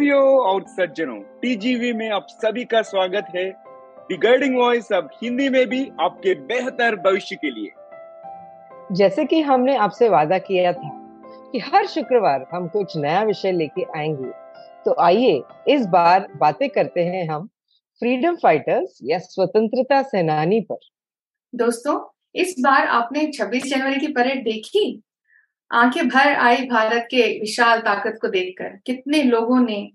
देवियों और सज्जनों टीजीवी में आप सभी का स्वागत है। दी गाइडिंग वॉइस अब हिंदी में भी आपके बेहतर भविष्य के लिए। जैसे कि हमने आपसे वादा किया था कि हर शुक्रवार हम कुछ नया विषय लेके आएँगे। तो आइए इस बार बातें करते हैं हम फ्रीडम फाइटर्स या स्वतंत्रता सेनानी पर। दोस्तों इस बार आपने 26 जनवरी की परेड देखी? आँखें भर आई भारत के विशाल ताकत को देखकर। कितने लोगों ने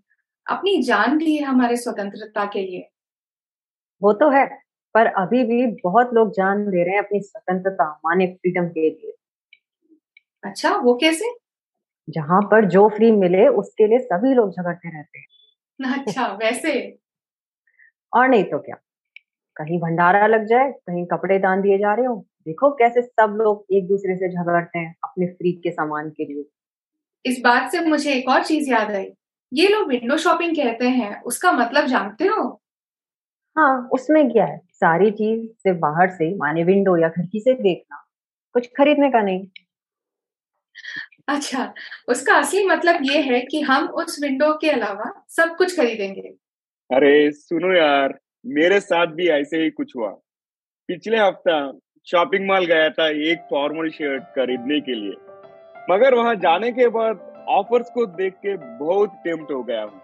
अपनी जान दी है हमारे स्वतंत्रता के लिए। वो तो है पर अभी भी बहुत लोग जान दे रहे हैं अपनी स्वतंत्रता माने फ्रीडम के लिए। अच्छा वो कैसे? जहाँ पर जो फ्री मिले उसके लिए सभी लोग झगड़ते रहते हैं। अच्छा वैसे? और नहीं तो क्या? कहीं भंडारा लग जाए कहीं कपड़े दान दिए जा रहे हो। देखो कैसे सब लोग एक दूसरे से झगड़ते हैं अपने फ्री के सामान के लिए। इस बात से मुझे एक और चीज़ याद आई। ये लोग विंडो शॉपिंग कहते हैं उसका मतलब जानते हो? हाँ उसमें क्या है? सारी चीज़ सिर्फ़ बाहर से माने विंडो या खिड़की से देखना कुछ खरीदने का नहीं। अच्छा उसका असली मतलब ये है कि हम उस विंडो के अलावा सब कुछ खरीदेंगे। अरे सुनो यार मेरे साथ भी ऐसे ही कुछ हुआ। पिछले हफ़्ता शॉपिंग मॉल गया था एक फॉर्मल शर्ट खरीदने के लिए। मगर वहाँ जाने के बाद ऑफर्स को देख के बहुत टेम्प्ट हो गया हूँ।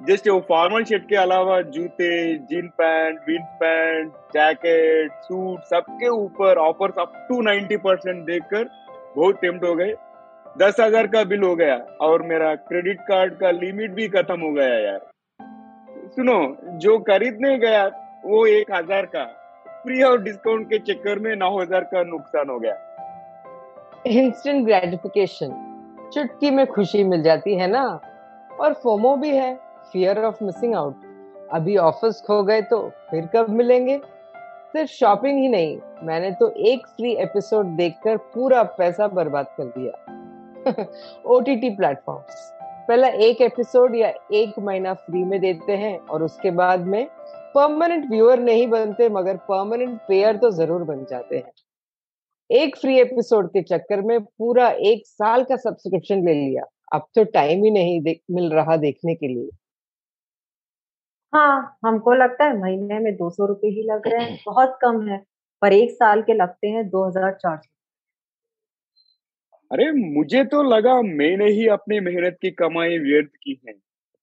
जस्ट वो फॉर्मल शर्ट के अलावा जूते, jean pant, wind pant, jacket, suit सबके ऊपर offers up to ninety percent देख कर बहुत टेम्प्ट हो गए। दस हज़ार का बिल हो गया और मेरा क्रेडिट कार्ड का लिमिट भी खत्म हो गया यार। सुनो, जो खरीदने गया वो एक हज़ार का। फ्री और डिस्काउंट के चक्कर में नौ हज़ार का नुकसान हो गया। इंस्टेंट ग्रेटिफिकेशन चुटकी में खुशी मिल जाती है ना? और फोमो भी है फियर ऑफ़ मिसिंग आउट अभी ऑफ़िस खो गए तो फिर कब मिलेंगे? सिर्फ़ शॉपिंग ही नहीं, मैंने तो एक फ्री एपिसोड देखकर पूरा पैसा बर्बाद कर दिया। ओटीटी प्लेटफॉर्म्स पहला एक एपिसोड या एक महीना फ्री में देते हैं और उसके बाद में परमानेंट व्यूअर नहीं बनते मगर परमानेंट पेयर तो ज़रूर बन जाते हैं। एक फ्री एपिसोड के चक्कर में पूरा एक साल का सब्सक्रिप्शन ले लिया। अब तो टाइम ही नहीं मिल रहा देखने के लिए। हाँ हमको लगता है महीने में दो सौ रुपए ही लग रहे हैं। बहुत कम है पर एक साल के लगते हैं दो हज़ार चार सौ। अरे मुझे तो लगा मैंने ही अपनी मेहनत की कमाई व्यर्थ की है।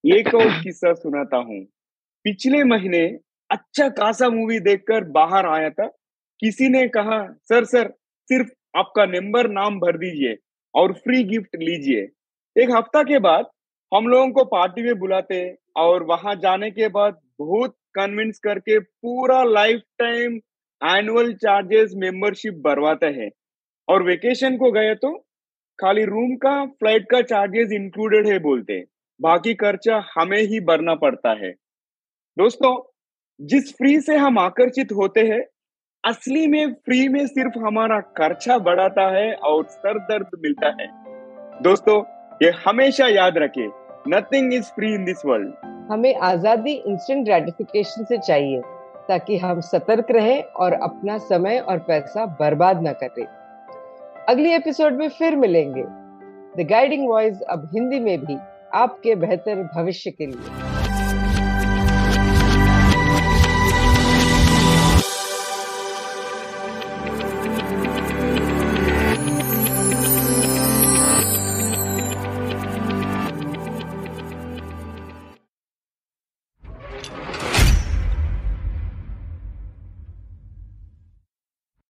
एक और किस्सा सुनाता हूँ। पिछले महीने अच्छा खासा मूवी देखकर बाहर आया था। किसी ने कहा, सर सर, सिर्फ़ आपका नंबर नाम भर दीजिए और फ्री गिफ्ट लीजिए। एक हफ़्ता के बाद हम लोगों को पार्टी में बुलाते और वहाँ जाने के बाद बहुत कन्विंस करके पूरा life time annual charges membership भरवाते हैं। और वेकेशन को गए तो खाली रूम का फ़्लाइट का चार्जेस इंक्लूडेड है बोलते। बाकी खर्चा हमें ही भरना पड़ता है। दोस्तों, जिस फ्री से हम आकर्षित होते हैं, असली में फ्री में सिर्फ़ हमारा खर्चा बढ़ाता है और सर दर्द मिलता है। दोस्तों, ये हमेशा याद रखे nothing is free in this world हमें आज़ादी इंस्टेंट ग्रेटिफिकेशन से चाहिए, ताकि हम सतर्क रहें और अपना समय और पैसा बर्बाद न करें। अगली एपिसोड में फिर मिलेंगे। द गाइडिंग वॉइस अब हिंदी में भी आपके बेहतर भविष्य के लिए।